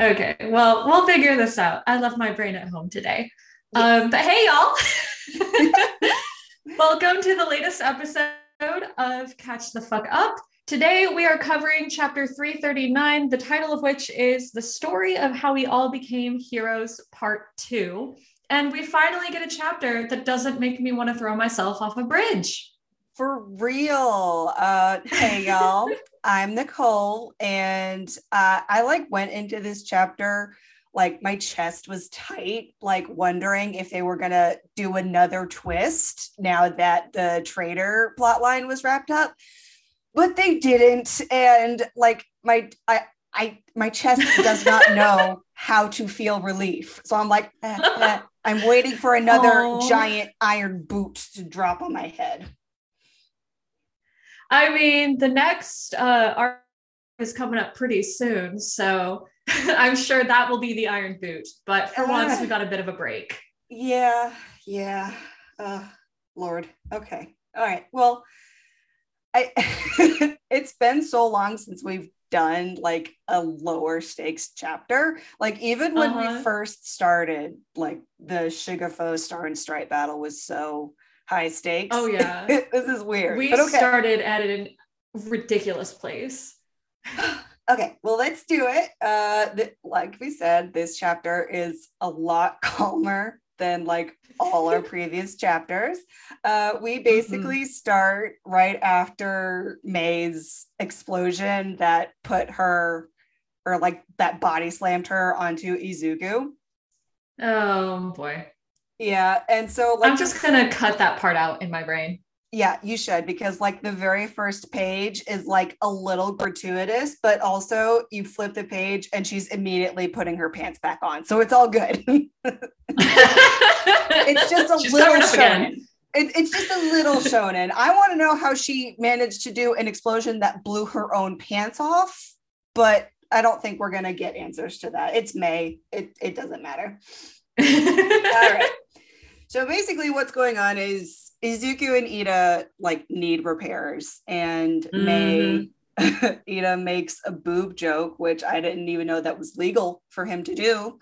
Okay, well, we'll figure this out. I left my brain at home today. Yes. Um, but hey, y'all. Welcome to the latest episode of Catch the Fuck Up. Today we are covering chapter 339, the title of which is The Story of How We All Became Heroes, Part 2. And we finally get a chapter that doesn't make me want to throw myself off a bridge. For real. Uh, hey, y'all. I'm Nicole, and uh, I like went into this chapter like my chest was tight, like wondering if they were gonna do another twist now that the traitor plotline was wrapped up, but they didn't. And like my I I my chest does not know how to feel relief, so I'm like, eh, eh. I'm waiting for another Aww. giant iron boot to drop on my head. I mean, the next uh, arc is coming up pretty soon, so I'm sure that will be the Iron Boot. But for uh, once, we got a bit of a break. Yeah, yeah. Uh, Lord. Okay. All right. Well, I it's been so long since we've done like a lower stakes chapter. Like even when uh-huh. we first started, like the Shigafo Star and Stripe battle was so high stakes. Oh yeah. this is weird. We okay. started at a ridiculous place. okay, well let's do it. Uh th- like we said, this chapter is a lot calmer than like all our previous chapters. Uh, we mm-hmm. basically mm-hmm. start right after Mei's explosion that put her, or like that body slammed her onto Izuku. Oh boy. Yeah. And so like I'm just gonna cut that part out in my brain. Yeah, you should because like the very first page is like a little gratuitous, but also you flip the page and she's immediately putting her pants back on. So it's all good. it's just a she's little shonen. It, it's just a little shonen. I want to know how she managed to do an explosion that blew her own pants off, but I don't think we're gonna get answers to that. It's Mei. It it doesn't matter. all right. So basically, what's going on is Izuku and Iida like need repairs, and mm-hmm. Mei Iida makes a boob joke, which I didn't even know that was legal for him to do.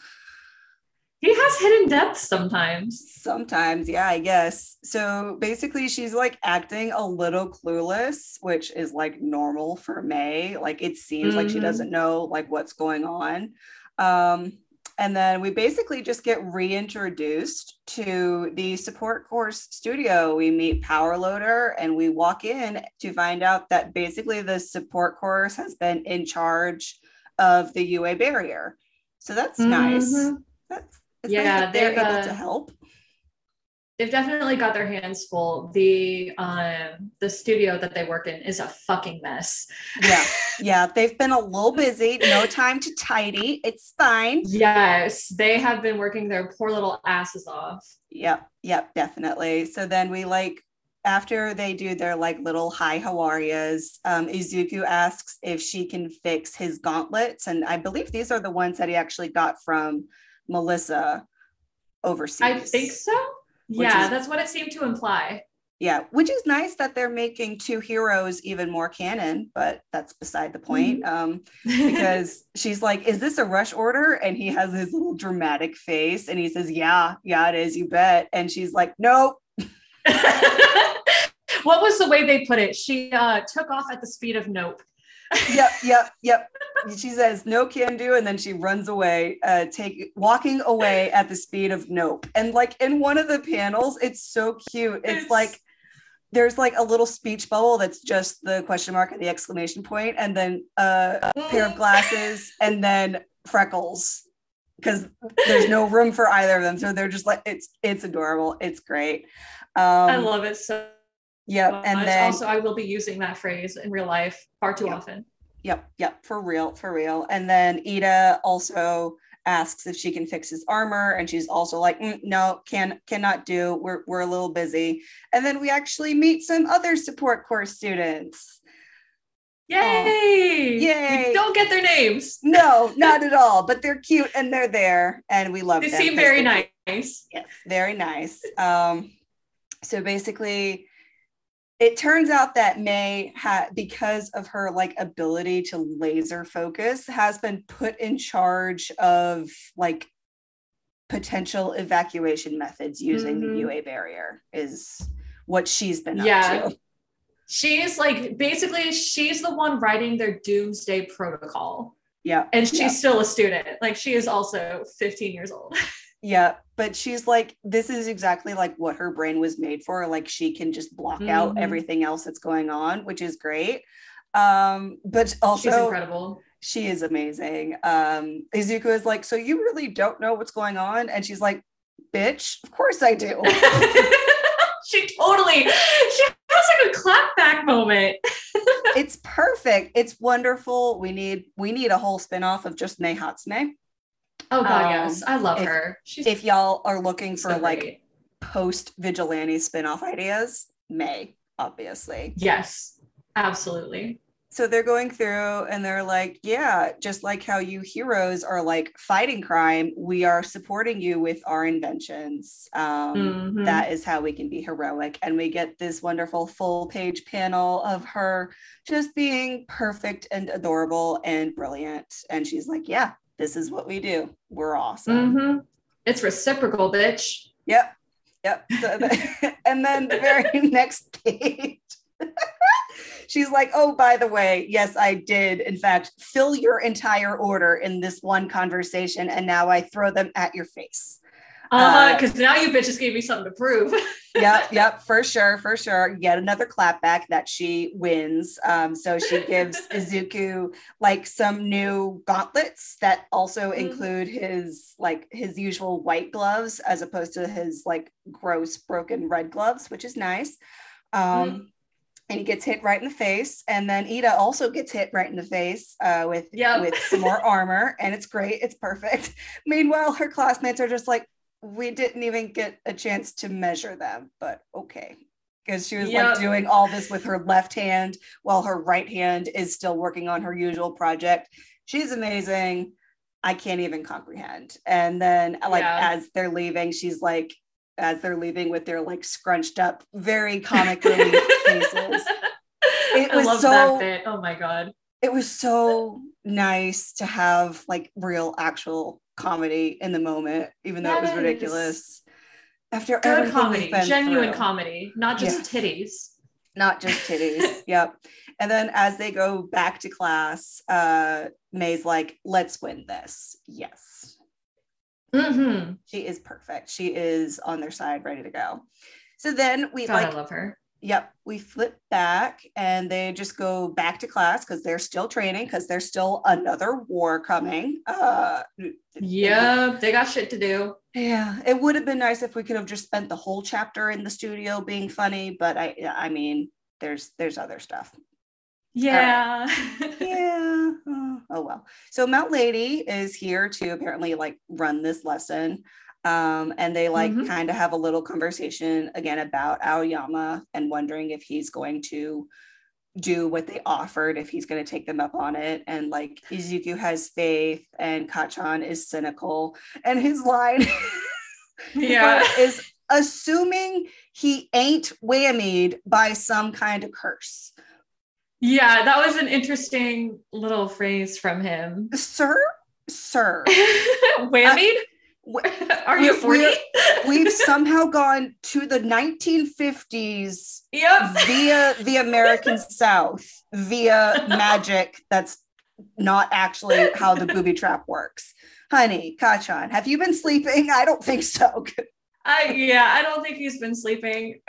He has hidden depths sometimes. Sometimes, yeah, I guess. So basically, she's like acting a little clueless, which is like normal for Mei. Like it seems mm-hmm. like she mm-hmm. doesn't know like what's going on. Um, and then we basically just get reintroduced to the support course studio. We meet Power Loader and we walk in to find out that basically the support course has been in charge of the UA barrier. So that's mm-hmm. nice. That's yeah, nice that they're able uh, to help they've definitely got their hands full. The um the studio that they work in is a fucking mess. Yeah. Yeah, they've been a little busy, no time to tidy. It's fine. Yes, they have been working their poor little asses off. Yep, yep, definitely. So then we like after they do their like little hi how are yous, um, Izuku asks if she can fix his gauntlets. And I believe these are the ones that he actually got from Melissa overseas. I think so. Yeah, is, that's what it seemed to imply. Yeah, which is nice that they're making two heroes even more canon, but that's beside the point. Mm-hmm. Um, because she's like, Is this a rush order? And he has his little dramatic face and he says, Yeah, yeah, it is, you bet. And she's like, Nope. what was the way they put it? She uh, took off at the speed of nope yep, yep, yep. She says no can do, and then she runs away, uh, take walking away at the speed of nope. And like in one of the panels, it's so cute. It's, it's like there's like a little speech bubble that's just the question mark and the exclamation point, and then uh, a pair of glasses, and then freckles because there's no room for either of them. So they're just like it's it's adorable. It's great. Um, I love it so Yep. And then also I will be using that phrase in real life far too yep. often. Yep, yep, for real, for real. And then Iida also asks if she can fix his armor, and she's also like, mm, "No, can cannot do. We're we're a little busy." And then we actually meet some other support course students. Yay! Oh, yay! We don't get their names. No, not at all. But they're cute and they're there, and we love they them. They seem very nice. Yes, very nice. Um, so basically it turns out that Mei had because of her like ability to laser focus has been put in charge of like potential evacuation methods using Mhm. the UA barrier is what she's been Yeah. up to. She's like basically she's the one writing their doomsday protocol. Yeah. And she's Yeah. still a student. Like she is also 15 years old. Yeah, but she's like, this is exactly like what her brain was made for. Like she can just block out Mhm. everything else that's going on, which is great. Um, but also she's incredible. she is amazing. Um, Izuku is like, so you really don't know what's going on? And she's like, bitch, of course I do. she totally she has like a clapback moment. it's perfect. It's wonderful. We need we need a whole spin-off of just Mei Hatsume. Oh god, Um, yes. I love if- her. She's If y'all are looking for so like post vigilante spin-off ideas, Mei, obviously. Yes, absolutely. so they're going through and they're like yeah just like how you heroes are like fighting crime we are supporting you with our inventions um, Mhm. that is how we can be heroic and we get this wonderful full page panel of her just being perfect and adorable and brilliant and she's like yeah this is what we do we're awesome Mhm. It's reciprocal, bitch. Yep. Yep. So the- and then the very next page, she's like, oh, by the way, yes, I did, in fact, fill your entire order in this one conversation, and now I throw them at your face. Uh, Uh, because now you bitches gave me something to prove. yep, yep, for sure, for sure. Yet another clapback that she wins. Um, so she gives Izuku like some new gauntlets that also Mhm. include his like his usual white gloves as opposed to his like gross broken red gloves, which is nice. Um, Mhm. And he gets hit right in the face, and then Iida also gets hit right in the face uh, with Yep. with some more armor, and it's great. It's perfect. Meanwhile, her classmates are just like, we didn't even get a chance to measure them, but okay. Because she was Yep. like doing all this with her left hand while her right hand is still working on her usual project. She's amazing. I can't even comprehend. And then, uh, like, Yeah. as they're leaving, she's like, as they're leaving with their like scrunched up, very comic relief faces. It I was love so-. Oh my god. It was so nice to have like real, actual comedy in the moment, even though it was ridiculous. After Good comedy, genuine through. comedy, not just Yes. titties. not just titties. yep. And then as they go back to class, uh, Mei's like, let's win this. Yes. Mm-hmm. She is perfect. She is on their side, ready to go. So then we God, like, I love her. Yep, we flip back and they just go back to class because they're still training because there's still another war coming. Uh, Yep, they got shit to do. yeah, it would have been nice if we could have just spent the whole chapter in the studio being funny, but I, I mean, there's there's other stuff. Yeah. yeah. Oh, oh, well. So Mount Lady is here to apparently like run this lesson. Um, and they like Mhm. kind of have a little conversation again about Aoyama and wondering if he's going to do what they offered, if he's going to take them up on it. And like Izuku has faith and Kacchan is cynical. And his line, yeah. is assuming he ain't whammied by some kind of curse. Yeah, that was an interesting little phrase from him. Sir, sir. Whammied? Are you we're- 40? we've somehow gone to the 1950s Yep. via the American South via magic that's not actually how the booby trap works. Honey, Kacchan, have you been sleeping? I don't think so. I yeah, I don't think he's been sleeping.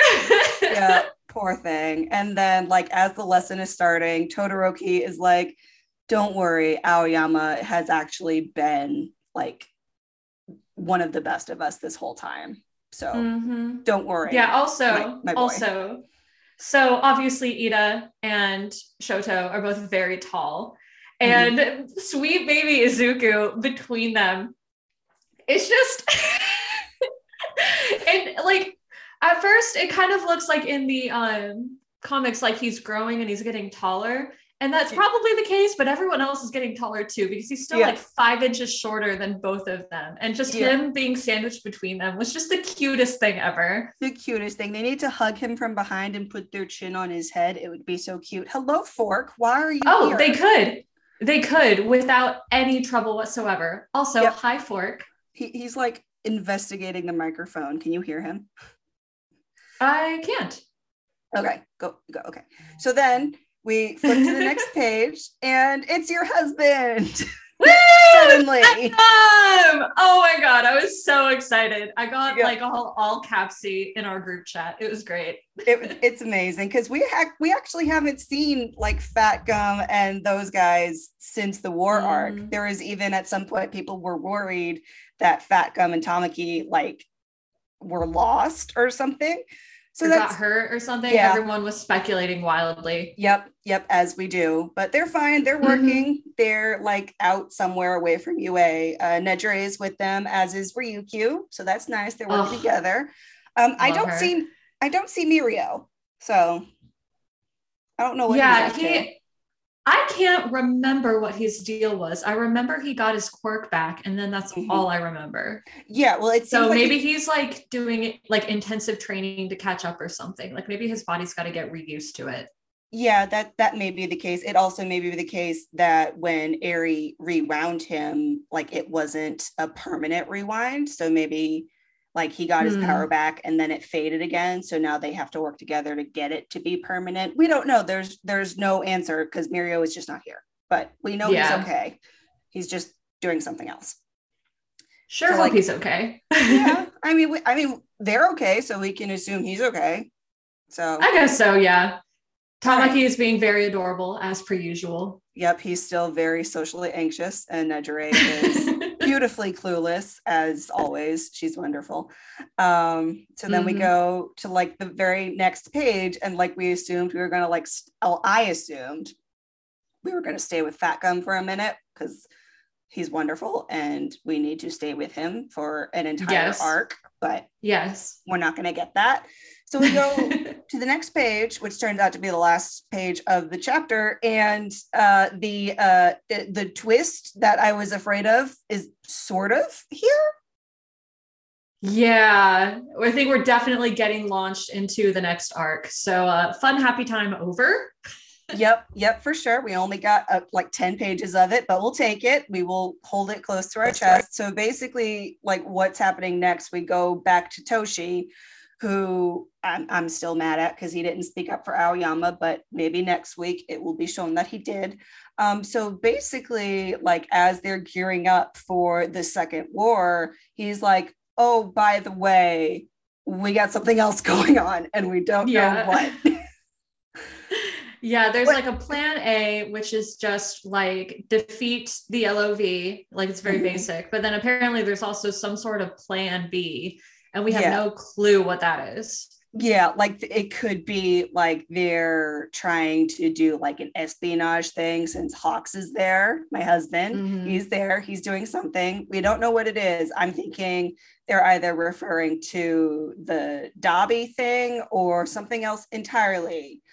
yeah, poor thing. And then, like, as the lesson is starting, Todoroki is like, don't worry, Aoyama has actually been like one of the best of us this whole time. So Mhm. don't worry. Yeah, also, My- my also, so obviously Iida and Shoto are both very tall. Mm-hmm. And sweet baby Izuku between them, it's just and like at first it kind of looks like in the um comics like he's growing and he's getting taller. And that's probably the case, but everyone else is getting taller too because he's still Yeah. like five inches shorter than both of them. And just Yeah. him being sandwiched between them was just the cutest thing ever. the cutest thing. They need to hug him from behind and put their chin on his head. It would be so cute. Hello, Fork. Why are you Oh, here? they could. They could without any trouble whatsoever. Also, Yep. hi, Fork. He, he's like investigating the microphone. Can you hear him? I can't. Okay, go, go. Okay. So then we flip to the next page and it's your husband. Suddenly. Oh my god, I was so excited. I got Yeah. like all all capsy in our group chat. It was great. It, it's amazing because we ha- we actually haven't seen like Fat Gum and those guys since the war arc. Mhm. There was even at some point people were worried that Fat Gum and Tamaki like were lost or something. So got hurt or something. Yeah. Everyone was speculating wildly. Yep, yep, as we do. But they're fine. They're Mhm. working. They're like out somewhere away from UA. Uh, Nejire is with them, as is Ryukyu. So that's nice. They're working together. Um, I don't her. see I don't see Mirio. So I don't know what yeah, he's up to. he I can't remember what his deal was. I remember he got his quirk back, and then that's Mhm. all I remember. Yeah, well, it seems So like maybe it- he's like doing like intensive training to catch up or something. Like maybe his body's got to get reused to it. yeah, that that may be the case. It also may be the case that when Eri rewound him, like it wasn't a permanent rewind. So maybe like he got his Hmm. power back and then it faded again. So now they have to work together to get it to be permanent. We don't know. There's there's no answer because Mirio is just not here. But we know Yeah. he's okay. He's just doing something else. Sure, So, hope like- he's okay. Yeah, I mean, we, I mean, they're okay, so we can assume he's okay. So I guess so. Yeah. All right. Tamaki is being very adorable as per usual. Yep, he's still very socially anxious, and Nejire is beautifully clueless as always. She's wonderful. Um, so then we Mhm. go to like the very next page, and like we assumed we were gonna like, st- oh, I assumed we were gonna stay with Fat Gum for a minute because he's wonderful, and we need to stay with him for an entire Yes. arc, but yes. we're not gonna get that. So we go to the next page, which turns out to be the last page of the chapter, and uh, the, uh, the the twist that I was afraid of is sort of here. yeah. I think we're definitely getting launched into the next arc. So uh, fun, happy time over. yep, yep, for sure. We only got uh, like ten pages of it, but we'll take it. We will hold it close to our That's right. chest. So basically, like what's happening next? We go back to Toshi. Who I'm, I'm still mad at because he didn't speak up for Aoyama, but maybe next week it will be shown that he did. Um, so basically, like as they're gearing up for the second war, he's like, "Oh, by the way, we got something else going on, and we don't Yeah. know what." Yeah, there's What- like a plan A, which is just like defeat the LOV, like it's very Mhm. basic. But then apparently there's also some sort of plan B, and we have Yeah. no clue what that is. yeah, like it could be like they're trying to do like an espionage thing since Hawks is there, my husband. Mhm. He's there, he's doing something. We don't know what it is. I'm thinking they're either referring to the Dabi thing or something else entirely.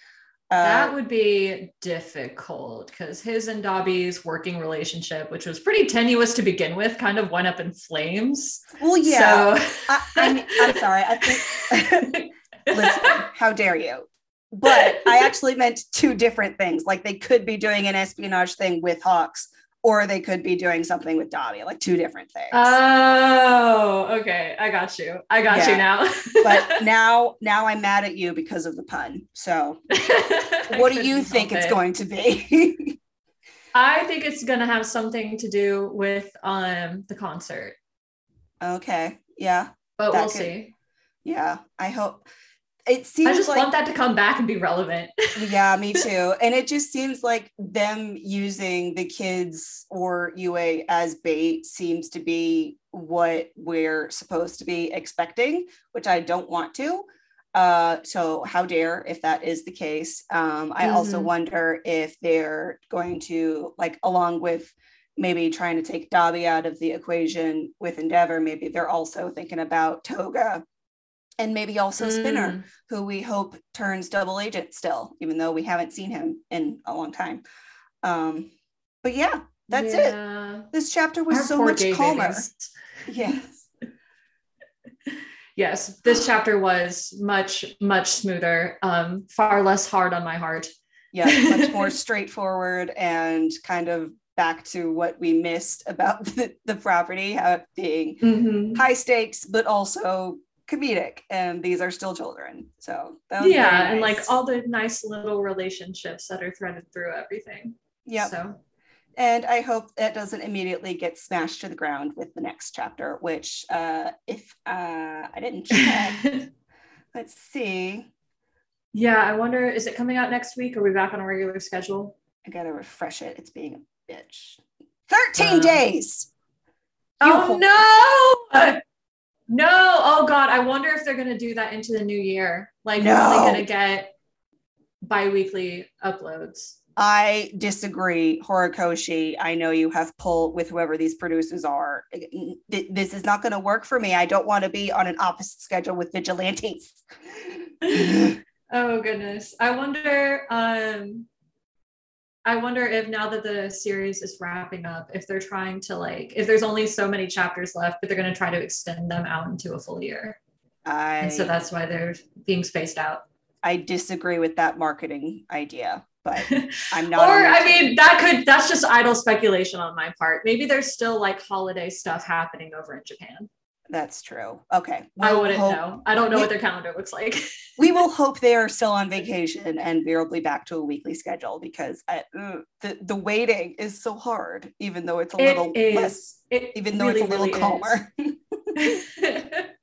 Uh, That would be difficult because his and Dabi's working relationship, which was pretty tenuous to begin with, kind of went up in flames. well, yeah. So I, I'm, I'm sorry. I think, listen, how dare you? But I actually meant two different things. Like they could be doing an espionage thing with Hawks, or they could be doing something with Dabi, like two different things. Oh, okay. I got you. I got you now. but now, now I'm mad at you because of the pun. So, what do you think help it's it. going to be? I think it's gonna have something to do with um the concert, okay. Yeah. but we'll could- see. Yeah. I hope it seems I just like want that to come back and be relevant. yeah, me too. And it just seems like them using the kids or UA as bait seems to be what we're supposed to be expecting, which I don't want to. Uh, so how dare if that is the case. Um, I also Mhm. wonder if they're going to like along with maybe trying to take Dabi out of the equation with Endeavor, maybe they're also thinking about Toga and maybe also Spinner, Mm. who we hope turns double agent still, even though we haven't seen him in a long time. Um, but yeah, that's it. This chapter was Our so much gay calmer. babies. Yes. Yes, this chapter was much, much smoother, um, far less hard on my heart. Yeah, much more straightforward and kind of back to what we missed about the, the property, how it being Mhm. high stakes, but also comedic. And these are still children. So Yeah, very and like all the nice little relationships that are threaded through everything. yeah So And I hope that doesn't immediately get smashed to the ground with the next chapter, which uh if uh I didn't check, let's see. yeah, I wonder is it coming out next week? Are we back on a regular schedule? I gotta refresh it. It's being a bitch. 13 Uh, days. You Oh no! No, oh god, I wonder if they're gonna do that into the new year. Like No. only gonna get bi-weekly uploads. I disagree, Horikoshi. I know you have pull with whoever these producers are. This is not going to work for me. I don't want to be on an opposite schedule with vigilantes. Oh goodness. I wonder um I wonder if now that the series is wrapping up, if they're trying to like if there's only so many chapters left, but they're gonna try to extend them out into a full year. I And so that's why they're being spaced out. I disagree with that marketing idea, but I'm not. your I mean that could that's just idle speculation on my part. Maybe there's still like holiday stuff happening over in Japan. That's true. Okay, I We'll wouldn't hope- know. I don't know we- what their calendar looks like. We will hope they are still on vacation and we'll be back to a weekly schedule because I, ugh, the the waiting is so hard, even though it's a little it less. It even though really, it's a little really calmer.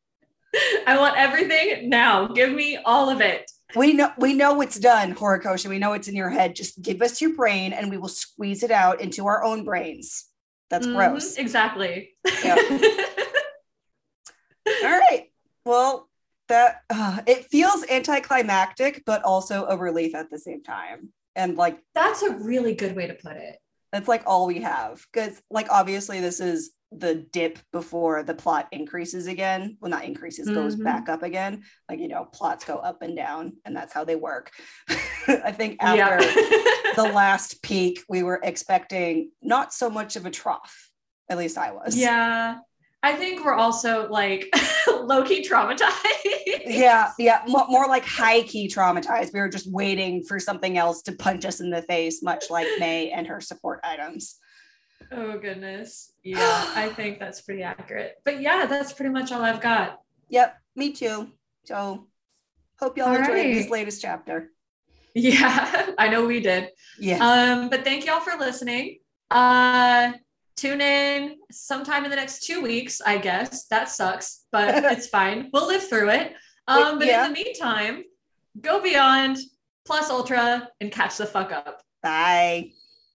I want everything now. Give me all of it. We know we know it's done, Horikoshi. We know it's in your head. Just give us your brain and we will squeeze it out into our own brains. That's Mhm, gross. Exactly. Yeah. All right. Well, that uh, it feels anticlimactic, but also a relief at the same time. And like That's a really good way to put it. that's like all we have. Because like obviously this is the dip before the plot increases again. Well, not increases, goes Mhm. back up again. Like you know, plots go up and down, and that's how they work. I think after the last peak, we were expecting not so much of a trough. At least I was. yeah. I think we're also like low key traumatized. Yeah. Yeah. More, more like high key traumatized. We were just waiting for something else to punch us in the face, much like Mei and her support items. Oh goodness. Yeah, I think that's pretty accurate. But yeah, that's pretty much all I've got. Yep. Me too. So hope y'all All enjoyed this latest chapter. Yeah, I know we did. Yeah. Um, but thank y'all for listening. Uh tune in sometime in the next two weeks, I guess. That sucks, but it's fine. We'll live through it. Um, but Yeah. in the meantime, go beyond plus ultra and catch the fuck up. Bye.